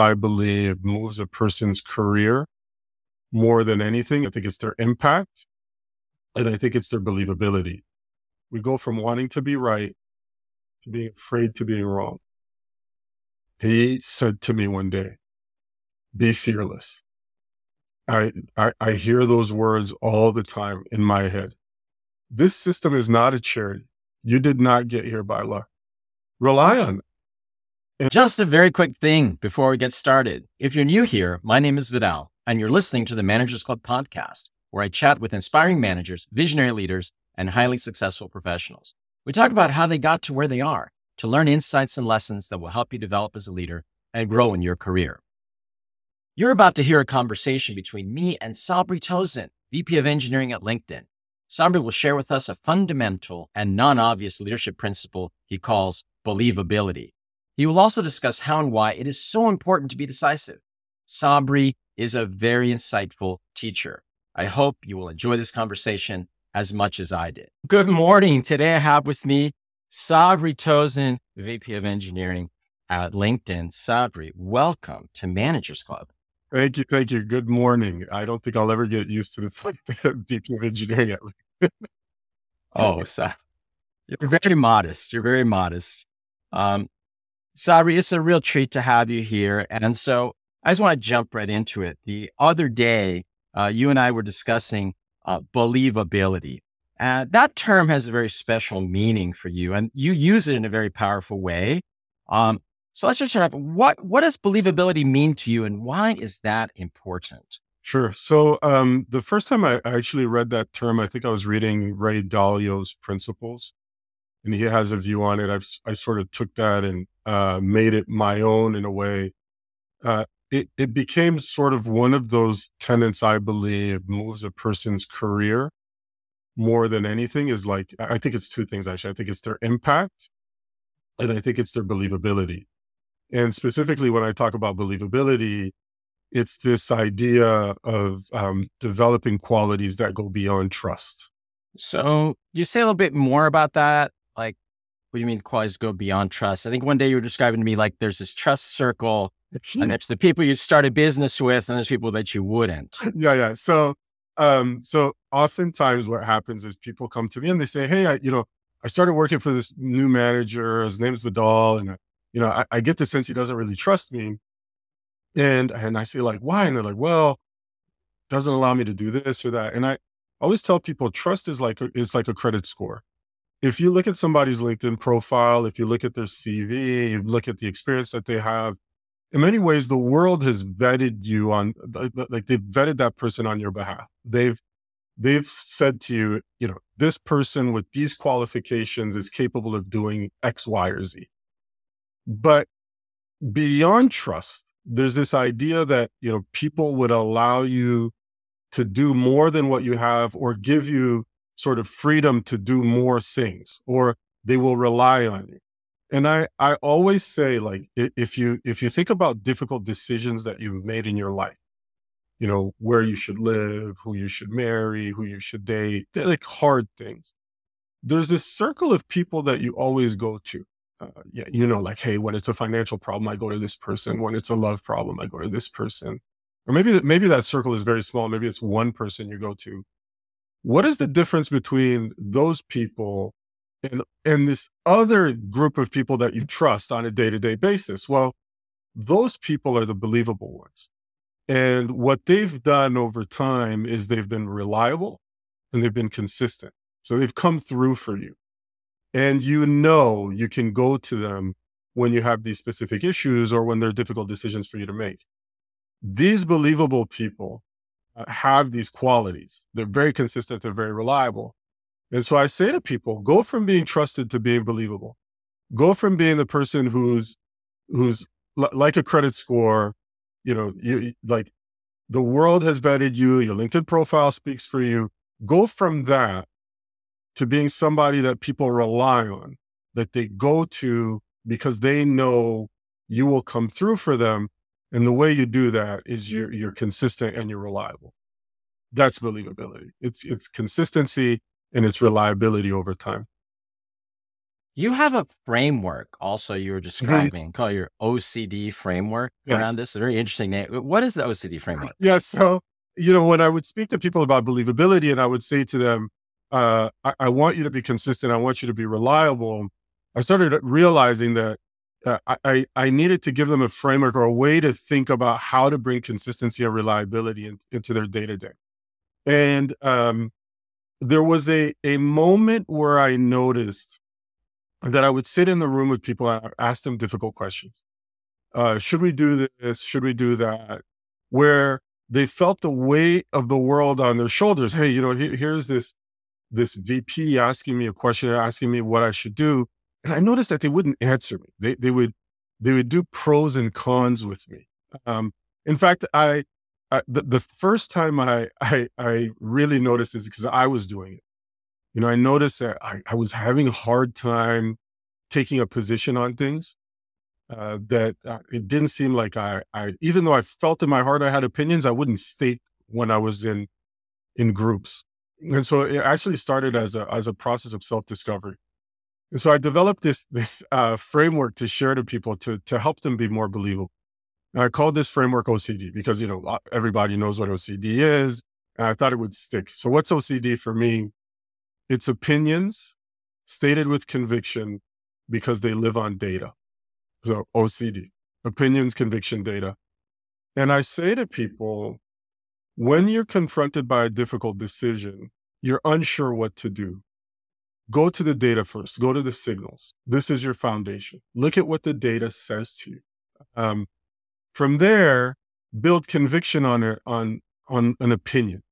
I believe moves a person's career more than anything. I think it's their impact and I think it's their believability. We go from wanting to be right to being afraid to being wrong. He said to me one day, be fearless. I, I, I hear those words all the time in my head. This system is not a charity. You did not get here by luck. Rely on it. Just a very quick thing before we get started. If you're new here, my name is Vidal, and you're listening to the Managers Club podcast, where I chat with inspiring managers, visionary leaders, and highly successful professionals. We talk about how they got to where they are to learn insights and lessons that will help you develop as a leader and grow in your career. You're about to hear a conversation between me and Sabry Tozin, VP of Engineering at LinkedIn. Sabry will share with us a fundamental and non obvious leadership principle he calls believability. He will also discuss how and why it is so important to be decisive. Sabry is a very insightful teacher. I hope you will enjoy this conversation as much as I did. Good morning. Today I have with me Sabry Tozin, VP of Engineering at LinkedIn. Sabry, welcome to Managers Club. Thank you. Thank you. Good morning. I don't think I'll ever get used to the fact that VP of Engineering at LinkedIn. oh, so you're very modest. You're very modest. Um, Sabry, it's a real treat to have you here. And so I just want to jump right into it. The other day, uh, you and I were discussing uh, believability. And that term has a very special meaning for you, and you use it in a very powerful way. Um, so let's just start off. What what does believability mean to you, and why is that important? Sure. So um, the first time I actually read that term, I think I was reading Ray Dalio's Principles, and he has a view on it. I've I sort of took that and uh, made it my own in a way. Uh, it, it became sort of one of those tenets I believe moves a person's career more than anything is like, I think it's two things actually. I think it's their impact and I think it's their believability. And specifically when I talk about believability, it's this idea of um, developing qualities that go beyond trust. So you say a little bit more about that? Like, what do you mean qualities go beyond trust? I think one day you were describing to me like there's this trust circle and it's the people you start a business with and there's people that you wouldn't. Yeah, yeah. So, um, so oftentimes what happens is people come to me and they say, Hey, I, you know, I started working for this new manager. His name's Vidal. And, you know, I, I get the sense he doesn't really trust me. And, and I say like, why? And they're like, well, doesn't allow me to do this or that. And I always tell people trust is like, a, is like a credit score. If you look at somebody's LinkedIn profile, if you look at their CV, you look at the experience that they have, in many ways, the world has vetted you on, like they've vetted that person on your behalf. They've, they've said to you, you know, this person with these qualifications is capable of doing X, Y, or Z. But beyond trust, there's this idea that, you know, people would allow you to do more than what you have or give you sort of freedom to do more things, or they will rely on you. And I, I always say like, if you, if you think about difficult decisions that you've made in your life, you know, where you should live, who you should marry, who you should date, they're like hard things. There's this circle of people that you always go to. Uh, yeah, you know, like, hey, when it's a financial problem, I go to this person. When it's a love problem, I go to this person. Or maybe that maybe that circle is very small. Maybe it's one person you go to. What is the difference between those people and and this other group of people that you trust on a day-to-day basis? Well those people are the believable ones. And what they've done over time is they've been reliable and they've been consistent. So they've come through for you. And you know you can go to them when you have these specific issues or when there are difficult decisions for you to make. These believable people Uh, have these qualities they're very consistent they're very reliable and so I say to people, go from being trusted to being believable. Go from being the person who's, who's l- like a credit score, you know, you like the world has vetted you, your LinkedIn profile speaks for you. Go from that to being somebody that people rely on, that they go to because they know you will come through for them. And the way you do that is you're, you're consistent and you're reliable. That's believability. It's, it's consistency and its reliability over time. You have a framework also you were mm-hmm. describing mm-hmm. called your OCD framework yes. around this. A very interesting name. What is the OCD framework? Yeah. So, you know, when I would speak to people about believability and I would say to them, uh, I, I, want you to be consistent. I want you to be reliable. I started realizing that uh, I, I needed to give them a framework or a way to think about how to bring consistency and reliability in, into their day to day. And um, there was a, a moment where I noticed that I would sit in the room with people and ask them difficult questions. Uh, should we do this? Should we do that? Where they felt the weight of the world on their shoulders. Hey, you know, here's this this VP asking me a question, asking me what I should do, and I noticed that they wouldn't answer me. They they would they would do pros and cons with me. Um, in fact, I, I the, the first time I I, I really noticed this because I was doing it you know, I noticed that I, I was having a hard time taking a position on things. Uh, that uh, it didn't seem like I, I, even though I felt in my heart I had opinions, I wouldn't state when I was in in groups. And so it actually started as a as a process of self discovery. And so I developed this this uh, framework to share to people to to help them be more believable. And I called this framework OCD because you know everybody knows what OCD is, and I thought it would stick. So what's OCD for me? It's opinions stated with conviction because they live on data. So OCD, opinions, conviction, data. And I say to people, when you're confronted by a difficult decision, you're unsure what to do. Go to the data first, go to the signals. This is your foundation. Look at what the data says to you. Um, from there, build conviction on it, on, on an opinion.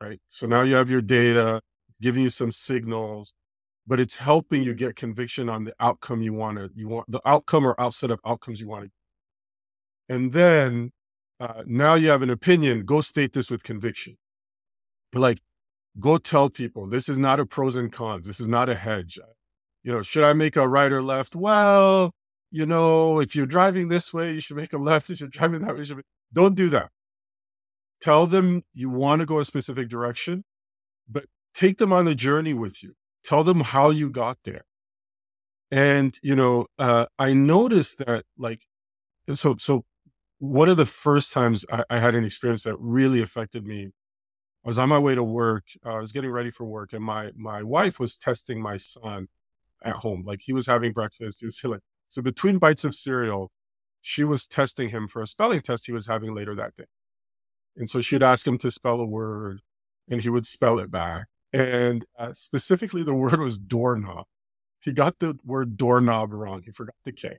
Right. So now you have your data, giving you some signals, but it's helping you get conviction on the outcome you want to, you want the outcome or outset of outcomes you want to. And then uh, now you have an opinion, go state this with conviction. Like, go tell people this is not a pros and cons. This is not a hedge. You know, should I make a right or left? Well, you know, if you're driving this way, you should make a left. If you're driving that way, you should. Be... Don't do that. Tell them you want to go a specific direction, but take them on a journey with you. Tell them how you got there. And, you know, uh, I noticed that like, so, so one of the first times I, I, had an experience that really affected me I was on my way to work. Uh, I was getting ready for work and my, my wife was testing my son at home. Like he was having breakfast. He was like, so between bites of cereal, she was testing him for a spelling test he was having later that day. And so she'd ask him to spell a word and he would spell it back and uh, specifically the word was doorknob. He got the word doorknob wrong. He forgot the K.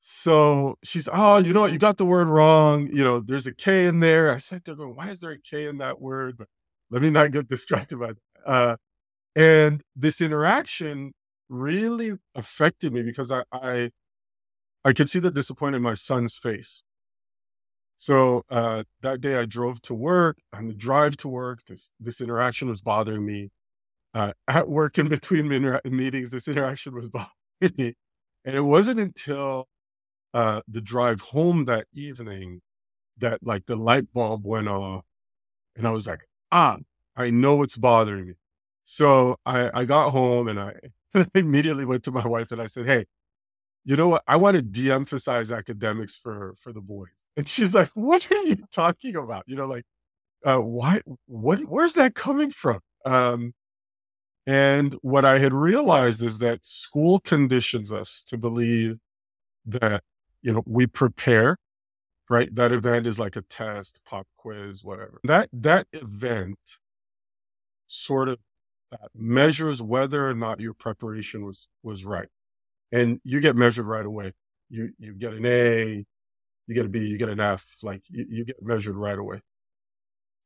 So she's, oh, you know what? You got the word wrong. You know, there's a K in there. I sat there going, why is there a K in that word? But let me not get distracted by that. Uh, and this interaction really affected me because I, I, I could see the disappointment in my son's face. So uh, that day I drove to work. On the drive to work, this this interaction was bothering me. Uh, at work, in between meetings, this interaction was bothering me, and it wasn't until uh, the drive home that evening that like the light bulb went off, and I was like, ah, I know what's bothering me. So I, I got home and I immediately went to my wife and I said, hey, you know what? I want to de-emphasize academics for for the boys. And she's like, what are you talking about? You know, like, uh, why, what, where's that coming from? Um, and what I had realized is that school conditions us to believe that, you know, we prepare, right? That event is like a test, pop quiz, whatever. That, that event sort of uh, measures whether or not your preparation was, was right and you get measured right away. You you get an A, you get a B, you get an F, like you, you get measured right away.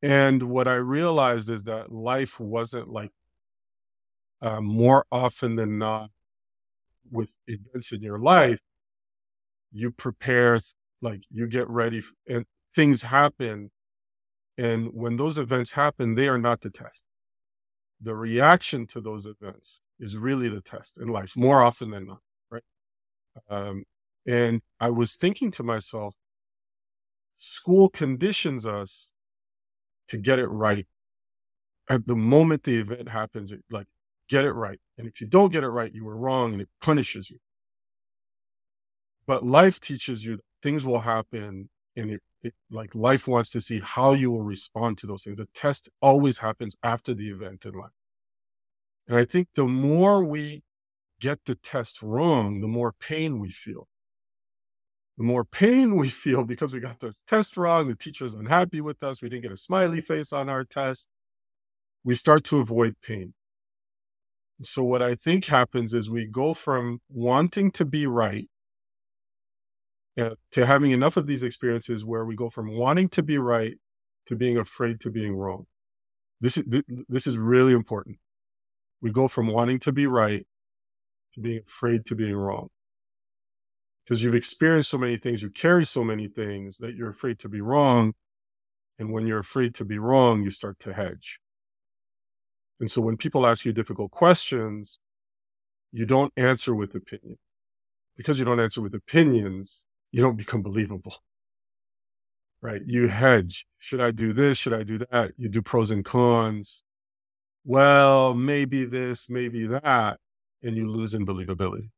And what I realized is that life wasn't like uh, more often than not with events in your life, you prepare, like you get ready, and things happen. And when those events happen, they are not the test. The reaction to those events is really the test in life, more often than not. Right? Um, and I was thinking to myself, school conditions us to get it right. At the moment the event happens, it like get it right. And if you don't get it right, you were wrong and it punishes you. But life teaches you things will happen and it, it, like life wants to see how you will respond to those things. The test always happens after the event in life. And I think the more we get the test wrong, the more pain we feel. The more pain we feel because we got those tests wrong, the teacher's unhappy with us, we didn't get a smiley face on our test, we start to avoid pain. So, what I think happens is we go from wanting to be right uh, to having enough of these experiences where we go from wanting to be right to being afraid to being wrong. This is, this is really important. We go from wanting to be right to being afraid to being wrong. Because you've experienced so many things, you carry so many things that you're afraid to be wrong. And when you're afraid to be wrong, you start to hedge. And so when people ask you difficult questions, you don't answer with opinion. Because you don't answer with opinions, you don't become believable. Right? You hedge. Should I do this? Should I do that? You do pros and cons. Well, maybe this, maybe that, and you lose in believability.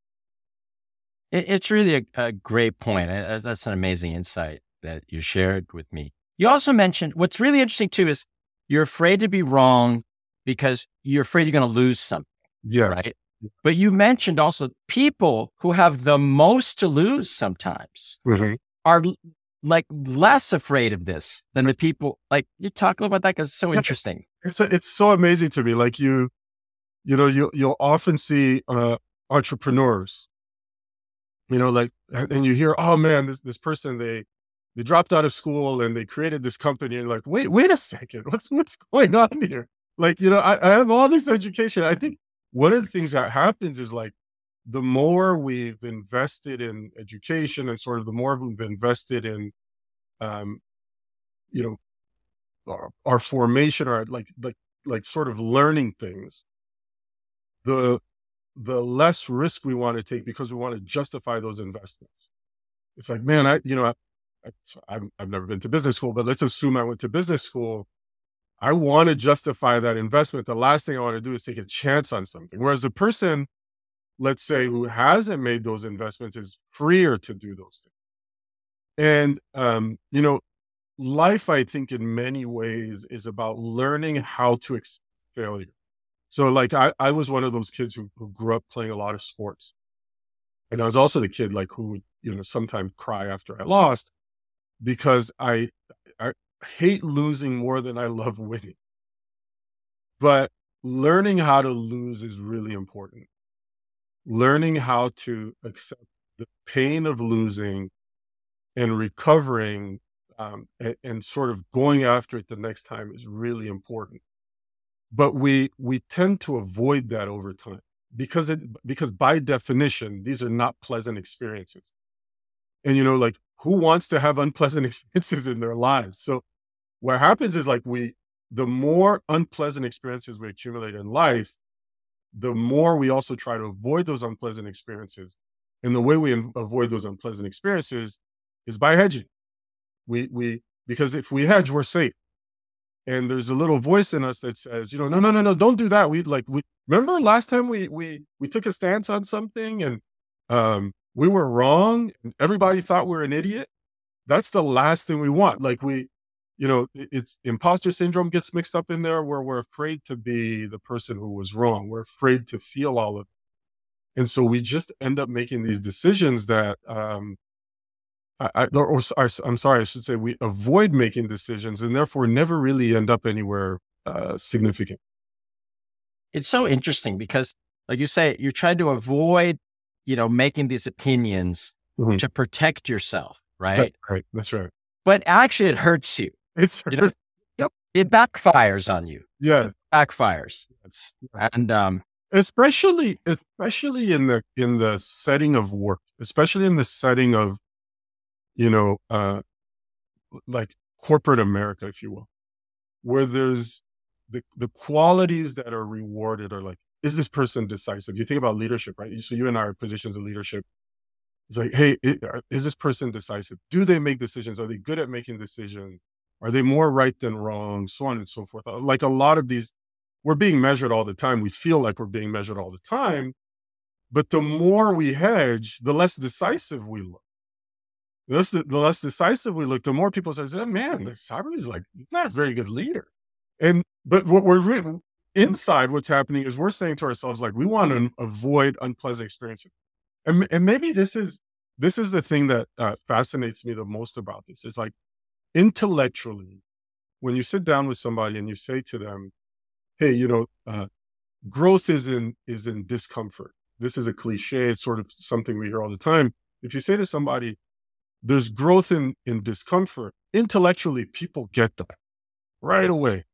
It's really a, a great point. That's an amazing insight that you shared with me. You also mentioned what's really interesting too is you're afraid to be wrong because you're afraid you're going to lose something. Yes. Right. But you mentioned also people who have the most to lose sometimes mm-hmm. are like less afraid of this than the people like you talk about that because it's so interesting. It's a, it's so amazing to me. Like you, you know, you you'll often see uh, entrepreneurs, you know, like and you hear, oh man, this this person they they dropped out of school and they created this company and like, wait, wait a second, what's what's going on here? Like, you know, I, I have all this education. I think one of the things that happens is like the more we've invested in education and sort of the more we've invested in um you know our, our formation or like like like sort of learning things the the less risk we want to take because we want to justify those investments. It's like man i you know I, I, I've never been to business school but let's assume i went to business school I want to justify that investment. The last thing I want to do is take a chance on something. Whereas a person, let's say, who hasn't made those investments is freer to do those things. And, um, you know, life, I think, in many ways is about learning how to accept failure. So, like, I, I was one of those kids who, who grew up playing a lot of sports. And I was also the kid, like, who would, you know, sometimes cry after I lost because I, hate losing more than I love winning. But learning how to lose is really important. Learning how to accept the pain of losing and recovering um, and, and, sort of going after it the next time is really important. But we we tend to avoid that over time because it because by definition these are not pleasant experiences. And you know, like who wants to have unpleasant experiences in their lives? So what happens is like we, the more unpleasant experiences we accumulate in life, the more we also try to avoid those unpleasant experiences. And the way we avoid those unpleasant experiences is by hedging. We, we, because if we hedge, we're safe. And there's a little voice in us that says, you know, no, no, no, no, don't do that. We like, we remember last time we, we, we took a stance on something and, um, we were wrong and everybody thought we are an idiot. That's the last thing we want. Like we, you know, it's imposter syndrome gets mixed up in there where we're afraid to be the person who was wrong. We're afraid to feel all of it. And so we just end up making these decisions that, um, I, I or, or, I'm sorry, I should say we avoid making decisions and therefore never really end up anywhere uh, significant. It's so interesting because, like you say, you're trying to avoid, you know, making these opinions mm-hmm. to protect yourself, right? That, right. That's right. But actually, it hurts you. It's you know, yep. It backfires on you. Yeah, it backfires. Yes. And um, especially especially in the in the setting of work, especially in the setting of you know uh like corporate America, if you will, where there's the the qualities that are rewarded are like is this person decisive? You think about leadership, right? So you and I are positions of leadership. It's like, hey, is this person decisive? Do they make decisions? Are they good at making decisions? Are they more right than wrong? So on and so forth. Uh, like a lot of these we're being measured all the time. We feel like we're being measured all the time. But the more we hedge, the less decisive we look. The less, the less decisive we look, the more people say, man, this Sabry is like not a very good leader. And but what we're really, inside, what's happening is we're saying to ourselves, like, we want to avoid unpleasant experiences. And, and maybe this is this is the thing that uh, fascinates me the most about this is like intellectually when you sit down with somebody and you say to them hey you know uh, growth is in is in discomfort. This is a cliche it's sort of something we hear all the time. If you say to somebody there's growth in in discomfort intellectually people get that right away.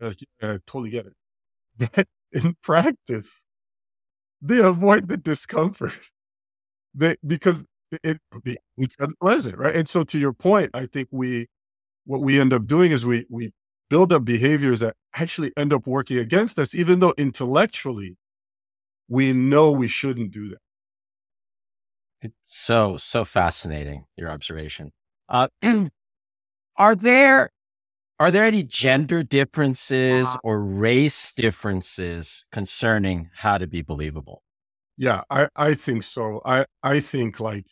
Uh, yeah, i totally get it. But in practice they avoid the discomfort. They because it, it it's unpleasant right? And so to your point i think we what we end up doing is we we build up behaviors that actually end up working against us, even though intellectually we know we shouldn't do that. It's so, so fascinating, your observation. Uh, are there are there any gender differences uh-huh. or race differences concerning how to be believable? Yeah, I, I think so. I, I think like,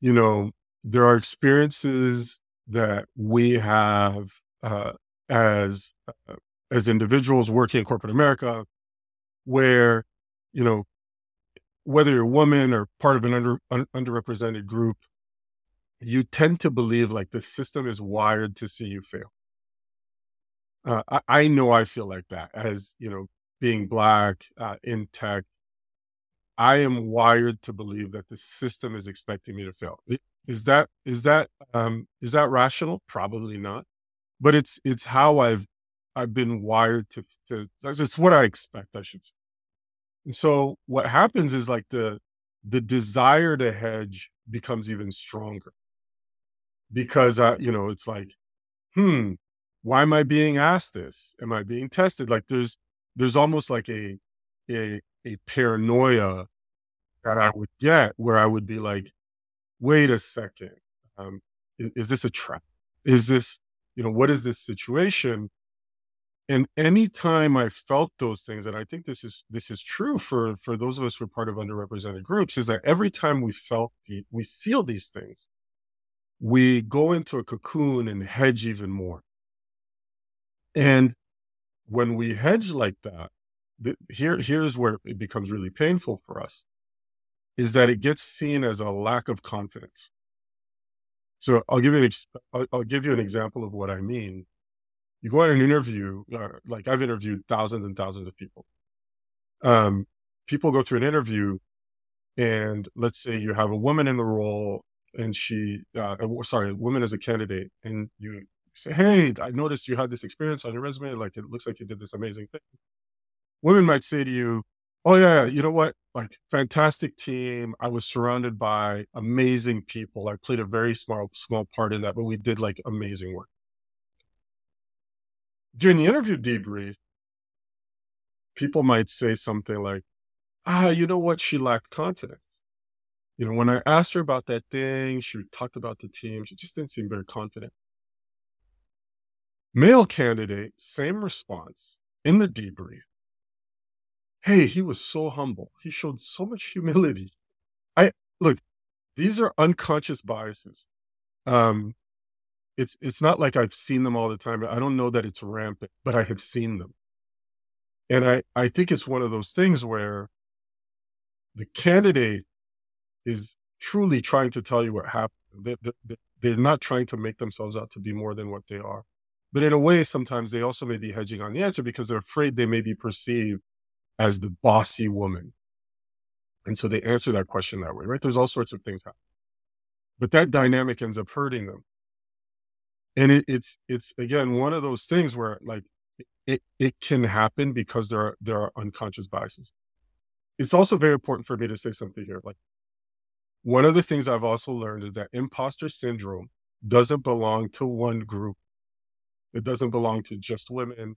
you know, there are experiences that we have uh, as uh, as individuals working in corporate America, where you know whether you're a woman or part of an under, un, underrepresented group, you tend to believe like the system is wired to see you fail. Uh, I, I, know I feel like that as you know, being black uh, in tech. I am wired to believe that the system is expecting me to fail. Is that is that um, is that rational? Probably not, but it's it's how I've I've been wired to to. It's what I expect, I should say. And so what happens is like the the desire to hedge becomes even stronger because I, you know, it's like, hmm, why am I being asked this? Am I being tested? Like there's there's almost like a a a paranoia that I would get where I would be like, wait a second, um, is, is this a trap? Is this, you know, what is this situation? And anytime I felt those things, and I think this is this is true for for those of us who are part of underrepresented groups, is that every time we felt the we feel these things, we go into a cocoon and hedge even more. And when we hedge like that, here here's where it becomes really painful for us is that it gets seen as a lack of confidence. So I'll give you an I'll, I'll, give you an example of what I mean. You go on an interview, uh, like I've interviewed thousands and thousands of people. Um, people go through an interview, and let's say you have a woman in the role, and she, uh, sorry, a woman as a candidate, and you say, "Hey, I noticed you had this experience on your resume. Like it looks like you did this amazing thing." Women might say to you, Oh yeah, you know what? Like fantastic team. I was surrounded by amazing people. I played a very small small part in that, but we did like amazing work. During the interview debrief, people might say something like, "Ah, you know what? She lacked confidence." You know, when I asked her about that thing, she talked about the team. She just didn't seem very confident. Male candidate, same response in the debrief hey, he was so humble. He showed so much humility. I look, these are unconscious biases. Um, it's it's not like I've seen them all the time. I don't know that it's rampant, but I have seen them. And I, I think it's one of those things where the candidate is truly trying to tell you what happened. They, they, they're not trying to make themselves out to be more than what they are. But in a way, sometimes they also may be hedging on the answer because they're afraid they may be perceived as the bossy woman. And so they answer that question that way, right? There's all sorts of things happen. But that dynamic ends up hurting them. And it, it's it's again one of those things where like it it can happen because there are there are unconscious biases. It's also very important for me to say something here. Like one of the things I've also learned is that imposter syndrome doesn't belong to one group. It doesn't belong to just women.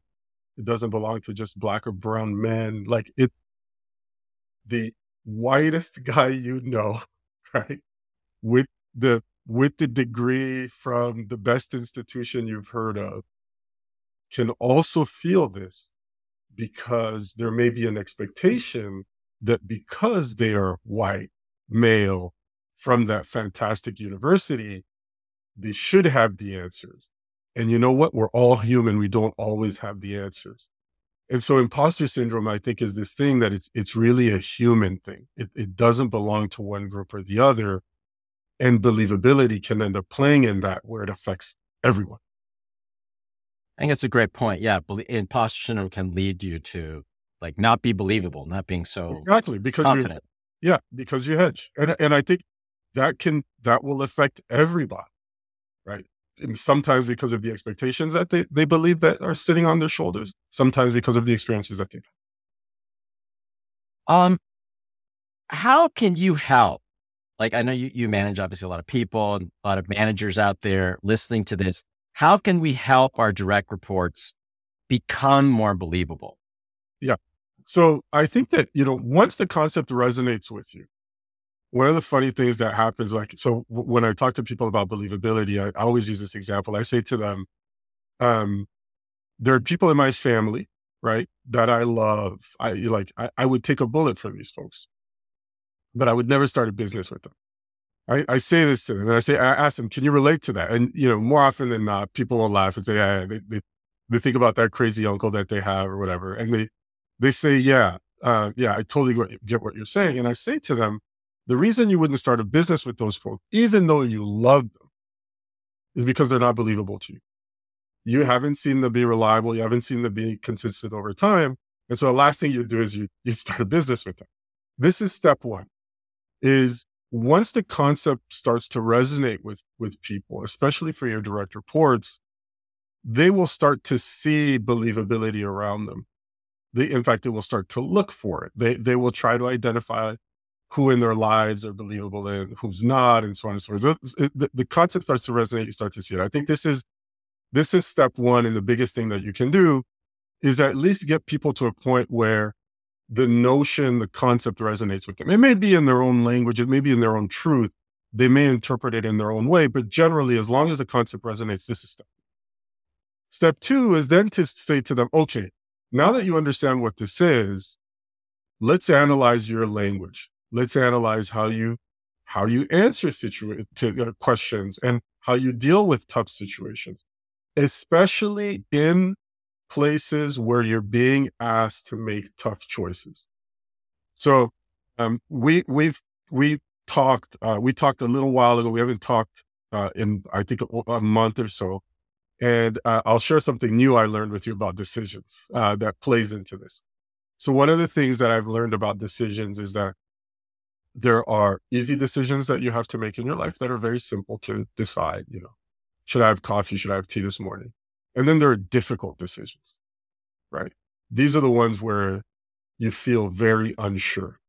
It doesn't belong to just black or brown men. Like it, the whitest guy you know, right? With the, with the degree from the best institution you've heard of can also feel this because there may be an expectation that because they are white, male, from that fantastic university, they should have the answers. And you know what? We're all human. We don't always have the answers. And so imposter syndrome, I think, is this thing that it's it's really a human thing. It, it doesn't belong to one group or the other. And believability can end up playing in that where it affects everyone. I think it's a great point. Yeah. Imposter syndrome can lead you to like not be believable, not being so exactly because confident. Yeah, because you hedge. And and I think that can that will affect everybody. Right. And sometimes because of the expectations that they, they believe that are sitting on their shoulders, sometimes because of the experiences that they've had. um how can you help like I know you, you manage obviously a lot of people and a lot of managers out there listening to this. How can we help our direct reports become more believable? Yeah. So I think that, you know, once the concept resonates with you, one of the funny things that happens, like, so when I talk to people about believability, I, I always use this example. I say to them, um, there are people in my family, right, that I love. I like, I, I would take a bullet for these folks but I would never start a business with them. I, I say this to them and I say, I ask them, can you relate to that? And, you know, more often than not, people will laugh and say, yeah, they, they, they think about that crazy uncle that they have or whatever. And they, they say, yeah, uh, yeah, I totally get what you're saying. And I say to them, the reason you wouldn't start a business with those folks, even though you love them, is because they're not believable to you. You haven't seen them be reliable. You haven't seen them be consistent over time. And so the last thing you do is you, you start a business with them. This is step one is once the concept starts to resonate with with people, especially for your direct reports, they will start to see believability around them. They, in fact, they will start to look for it. They they will try to identify who in their lives are believable and who's not, and so on and so forth. The, the concept starts to resonate. You start to see it. I think this is this is step one, and the biggest thing that you can do is at least get people to a point where the notion, the concept resonates with them. It may be in their own language, it may be in their own truth. They may interpret it in their own way, but generally, as long as the concept resonates, this is step. Step two is then to say to them, okay, now that you understand what this is, let's analyze your language. Let's analyze how you how you answer situa- to uh, questions and how you deal with tough situations, especially in places where you're being asked to make tough choices. So um, we we've we talked uh, we talked a little while ago. We haven't talked uh, in I think a, a, month or so, and uh, I'll share something new I learned with you about decisions uh, that plays into this. So one of the things that I've learned about decisions is that there are easy decisions that you have to make in your life that are very simple to decide. You know, should I have coffee? Should I have tea this morning? And then there are difficult decisions, right? These are the ones where you feel very unsure.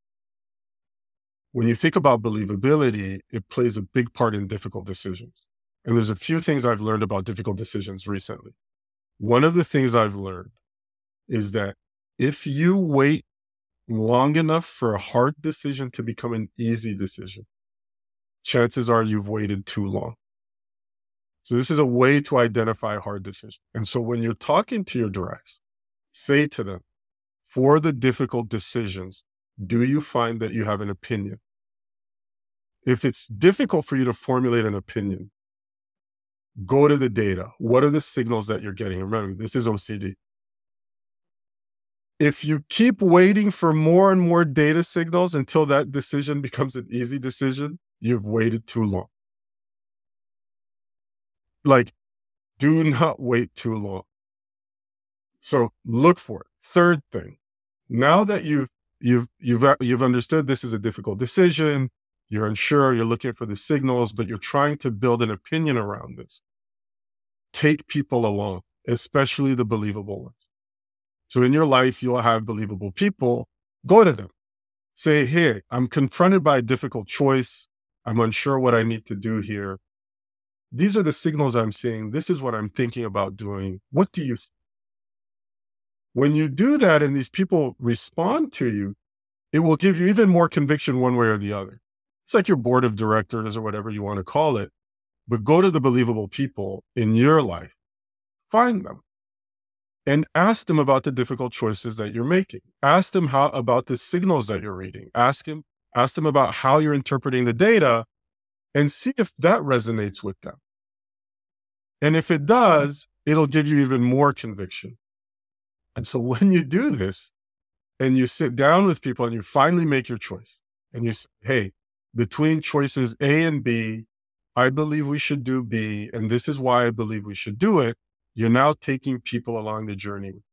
When you think about believability, it plays a big part in difficult decisions. And there's a few things I've learned about difficult decisions recently. One of the things I've learned is that if you wait long enough for a hard decision to become an easy decision, chances are you've waited too long. So this is a way to identify hard decision. And so when you're talking to your directs, say to them, for the difficult decisions, do you find that you have an opinion? If it's difficult for you to formulate an opinion, go to the data. What are the signals that you're getting? Remember, this is OCD. If you keep waiting for more and more data signals until that decision becomes an easy decision, you've waited too long like do not wait too long. So look for it. Third thing, now that you've you've you've uh, you've understood this is a difficult decision, you're unsure, you're looking for the signals, but you're trying to build an opinion around this. Take people along, especially the believable ones. So in your life, you'll have believable people. Go to them. Say, hey, I'm confronted by a difficult choice. I'm unsure what I need to do here these are the signals I'm seeing. This is what I'm thinking about doing. What do you think? When you do that and these people respond to you, it will give you even more conviction one way or the other. It's like your board of directors or whatever you want to call it, but go to the believable people in your life, find them and ask them about the difficult choices that you're making. Ask them how about the signals that you're reading. Ask them, ask them about how you're interpreting the data and see if that resonates with them. And if it does, it'll give you even more conviction. And so when you do this and you sit down with people and you finally make your choice and you say, Hey, between choices A and B, I believe we should do B, and this is why I believe we should do it. You're now taking people along the journey.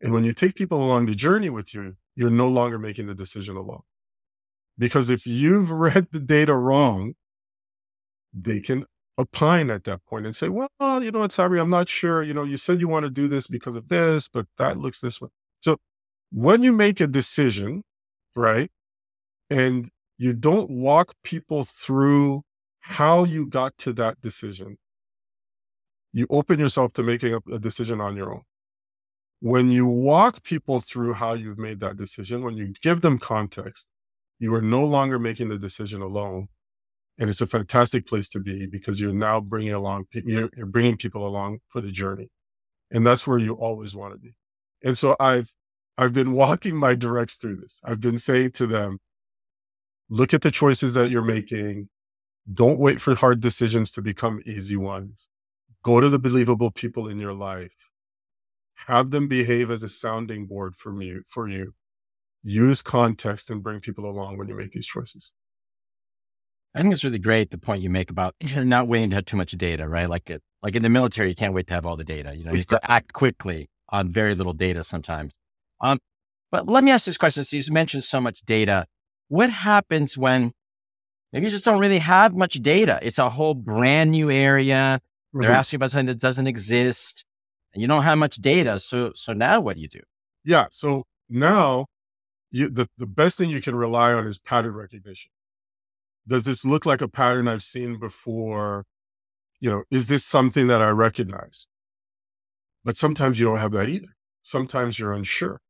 And when you take people along the journey with you, you're no longer making the decision alone. Because if you've read the data wrong, they can opine at that point and say, well, you know what, Sabry, I'm not sure. You know, you said you want to do this because of this, but that looks this way. So when you make a decision, right, and you don't walk people through how you got to that decision, you open yourself to making a, a decision on your own. When you walk people through how you've made that decision, when you give them context, you are no longer making the decision alone. And it's a fantastic place to be because you're now bringing along, you're, you're bringing people along for the journey. And that's where you always want to be. And so I've, I've been walking my directs through this. I've been saying to them, look at the choices that you're making. Don't wait for hard decisions to become easy ones. Go to the believable people in your life. Have them behave as a sounding board for me, for you use context and bring people along when you make these choices. I think it's really great the point you make about not waiting to have too much data, right? Like it, like in the military, you can't wait to have all the data. You know, you have to act quickly on very little data sometimes. Um, but let me ask this question. So you mentioned so much data. What happens when maybe you just don't really have much data? It's a whole brand new area. They're mm-hmm. asking about something that doesn't exist, and you don't have much data. So, so now what do you do? Yeah. So now you, the, the best thing you can rely on is pattern recognition. Does this look like a pattern I've seen before? You know, is this something that I recognize? But sometimes you don't have that either. Sometimes you're unsure.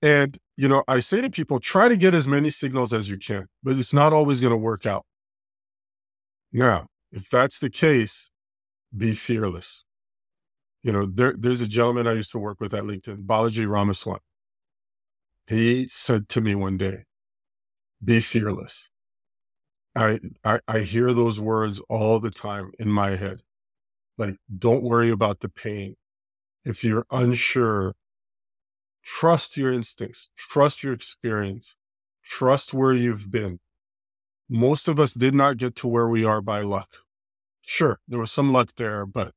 And, you know, I say to people, try to get as many signals as you can, but it's not always going to work out. Now, if that's the case, be fearless. You know, there, there's a gentleman I used to work with at LinkedIn, Balaji Ramaswamy. He said to me one day, be fearless. I, I, I hear those words all the time in my head. Like, don't worry about the pain. If you're unsure, trust your instincts, trust your experience, trust where you've been. Most of us did not get to where we are by luck. Sure, there was some luck there, but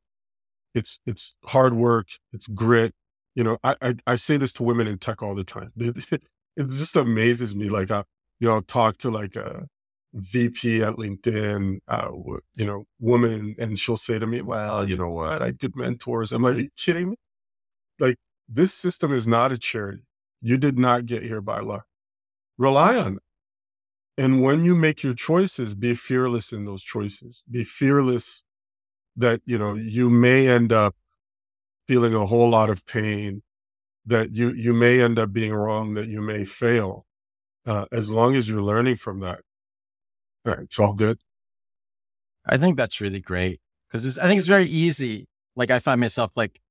it's it's hard work, it's grit, you know, I, I, I say this to women in tech all the time. It just amazes me. Like, I, uh, you know, talk to like a VP at LinkedIn, uh, you know, woman, and she'll say to me, "Well, you know what? I good mentors." I'm like, "Are you kidding me?" Like, this system is not a charity. You did not get here by luck. Rely on. And when you make your choices, be fearless in those choices. Be fearless that, you know, you may end up feeling a whole lot of pain, that you, you may end up being wrong, that you may fail. Uh, as long as you're learning from that, right, it's all good. I think that's really great because I think it's very easy. Like I find myself like,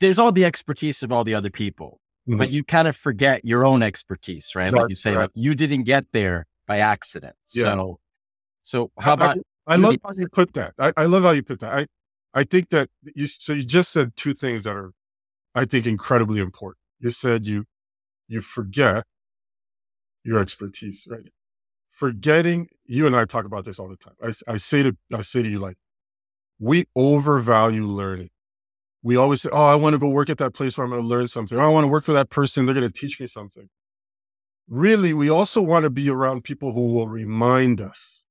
there's all the expertise of all the other people, mm-hmm. but you kind of forget your own expertise, right? Like you say, right. like you didn't get there by accident. Yeah. So, so how about? I, I love how you put that. I, I love how you put that. I, I think that you, so you just said two things that are, I think, incredibly important. You said you, you forget your expertise, right? Forgetting, you and I talk about this all the time. I, I say to, I say to you, like, we overvalue learning. We always say, Oh, I want to go work at that place where I'm going to learn something. Oh, I want to work for that person. They're going to teach me something. Really, we also want to be around people who will remind us.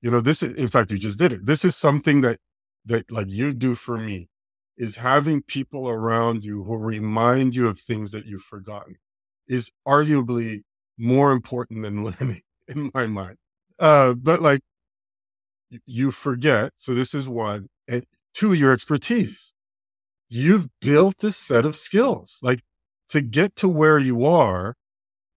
You know, this is, in fact, you just did it. This is something that that like you do for me is having people around you who remind you of things that you've forgotten is arguably more important than learning in my mind. Uh, but like you forget. So this is one and two, your expertise. You've built a set of skills. Like to get to where you are,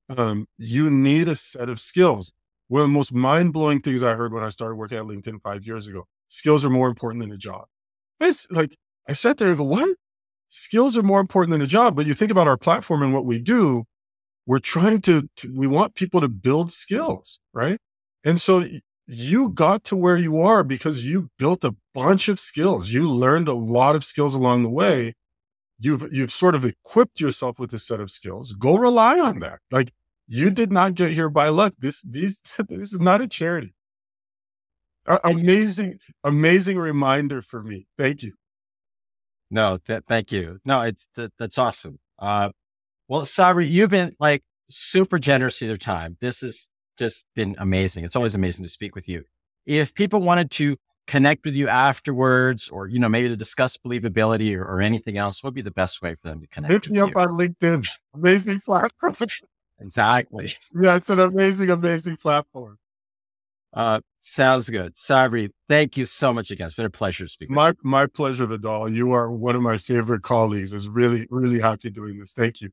um, you need a set of skills. One of the most mind blowing things I heard when I started working at LinkedIn five years ago skills are more important than a job. It's like I sat there and go, what? Skills are more important than a job. But you think about our platform and what we do, we're trying to, to we want people to build skills, right? And so you got to where you are because you built a bunch of skills. You learned a lot of skills along the way. You've, you've sort of equipped yourself with a set of skills. Go rely on that. Like you did not get here by luck. This, these, this is not a charity. amazing, amazing reminder for me. Thank you. No, th- thank you. No, it's, th- that's awesome. Uh, well, Sabry, you've been like super generous with your time. This has just been amazing. It's always amazing to speak with you. If people wanted to connect with you afterwards or, you know, maybe to discuss believability or, or anything else, what would be the best way for them to connect? Hit me up you? on LinkedIn. Amazing platform. Exactly. Yeah, it's an amazing, amazing platform. Uh, sounds good. Sabry, thank you so much again. It's been a pleasure to speak my, you. My pleasure, Vidal. You are one of my favorite colleagues. I was really, really happy doing this. Thank you.